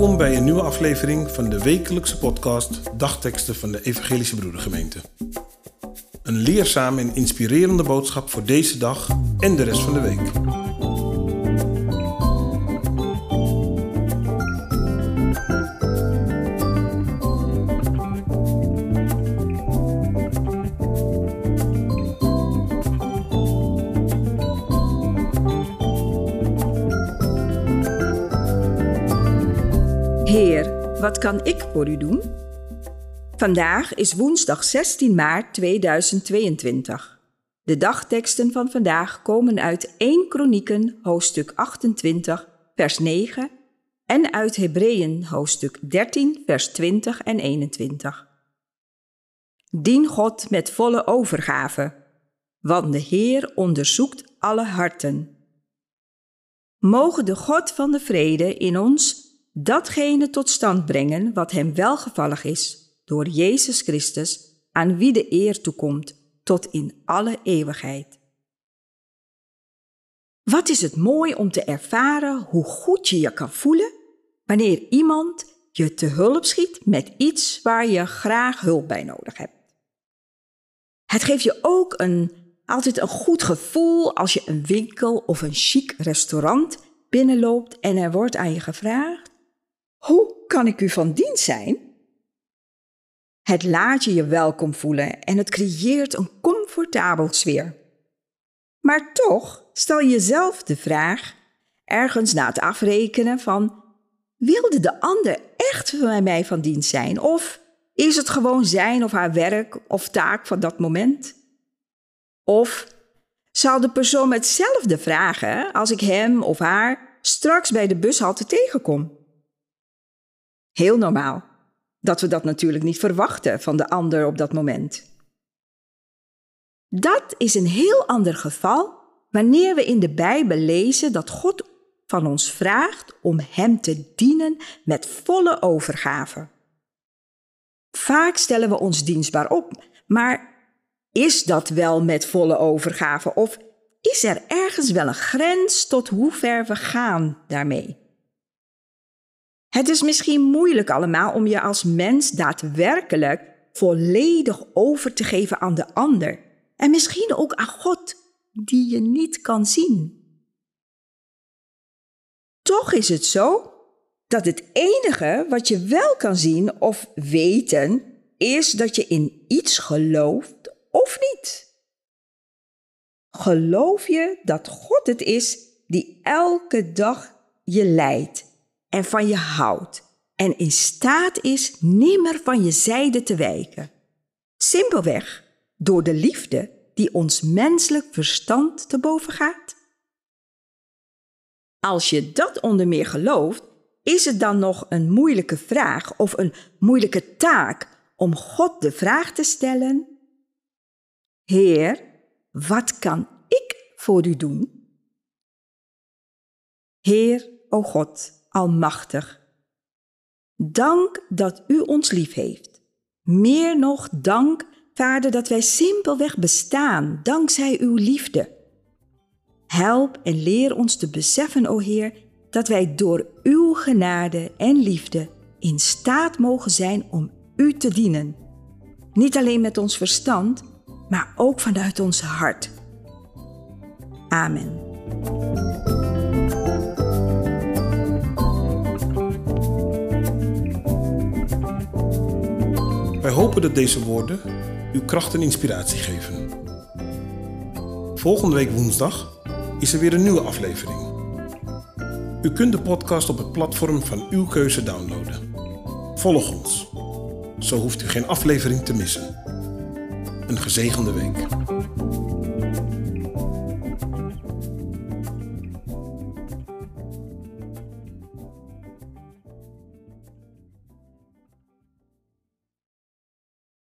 Welkom bij een nieuwe aflevering van de wekelijkse podcast Dagteksten van de Evangelische Broedergemeente. Een leerzame en inspirerende boodschap voor deze dag en de rest van de week. Heer, wat kan ik voor u doen? Vandaag is woensdag 16 maart 2022. De dagteksten van vandaag komen uit 1 Kronieken, hoofdstuk 28, vers 9 en uit Hebreeën, hoofdstuk 13, vers 20 en 21. Dien God met volle overgave, want de Heer onderzoekt alle harten. Mogen de God van de vrede in ons datgene tot stand brengen wat hem welgevallig is, door Jezus Christus, aan wie de eer toekomt, tot in alle eeuwigheid. Wat is het mooi om te ervaren hoe goed je je kan voelen wanneer iemand je te hulp schiet met iets waar je graag hulp bij nodig hebt. Het geeft je ook een, altijd een goed gevoel als je een winkel of een chic restaurant binnenloopt en er wordt aan je gevraagd hoe kan ik u van dienst zijn? Het laat je je welkom voelen en het creëert een comfortabel sfeer. Maar toch stel je jezelf de vraag, ergens na het afrekenen van, wilde de ander echt bij mij van dienst zijn? Of is het gewoon zijn of haar werk of taak van dat moment? Of zal de persoon hetzelfde vragen als ik hem of haar straks bij de bushalte tegenkom? Heel normaal. Dat we dat natuurlijk niet verwachten van de ander op dat moment. Dat is een heel ander geval wanneer we in de Bijbel lezen dat God van ons vraagt om Hem te dienen met volle overgave. Vaak stellen we ons dienstbaar op, maar is dat wel met volle overgave of is er ergens wel een grens tot hoe ver we gaan daarmee? Het is misschien moeilijk allemaal om je als mens daadwerkelijk volledig over te geven aan de ander. En misschien ook aan God, die je niet kan zien. Toch is het zo dat het enige wat je wel kan zien of weten, is dat je in iets gelooft of niet. Geloof je dat God het is die elke dag je leidt en van je houdt en in staat is nimmer van je zijde te wijken. Simpelweg door de liefde die ons menselijk verstand te boven gaat? Als je dat onder meer gelooft, is het dan nog een moeilijke vraag of een moeilijke taak om God de vraag te stellen: Heer, wat kan ik voor u doen? Heer, o God, Almachtig. Dank dat U ons lief heeft. Meer nog dank, Vader, dat wij simpelweg bestaan, dankzij Uw liefde. Help en leer ons te beseffen, o Heer, dat wij door Uw genade en liefde in staat mogen zijn om U te dienen. Niet alleen met ons verstand, maar ook vanuit ons hart. Amen. hopen dat deze woorden uw kracht en inspiratie geven. Volgende week woensdag is er weer een nieuwe aflevering. U kunt de podcast op het platform van uw keuze downloaden. Volg ons. Zo hoeft u geen aflevering te missen. Een gezegende week.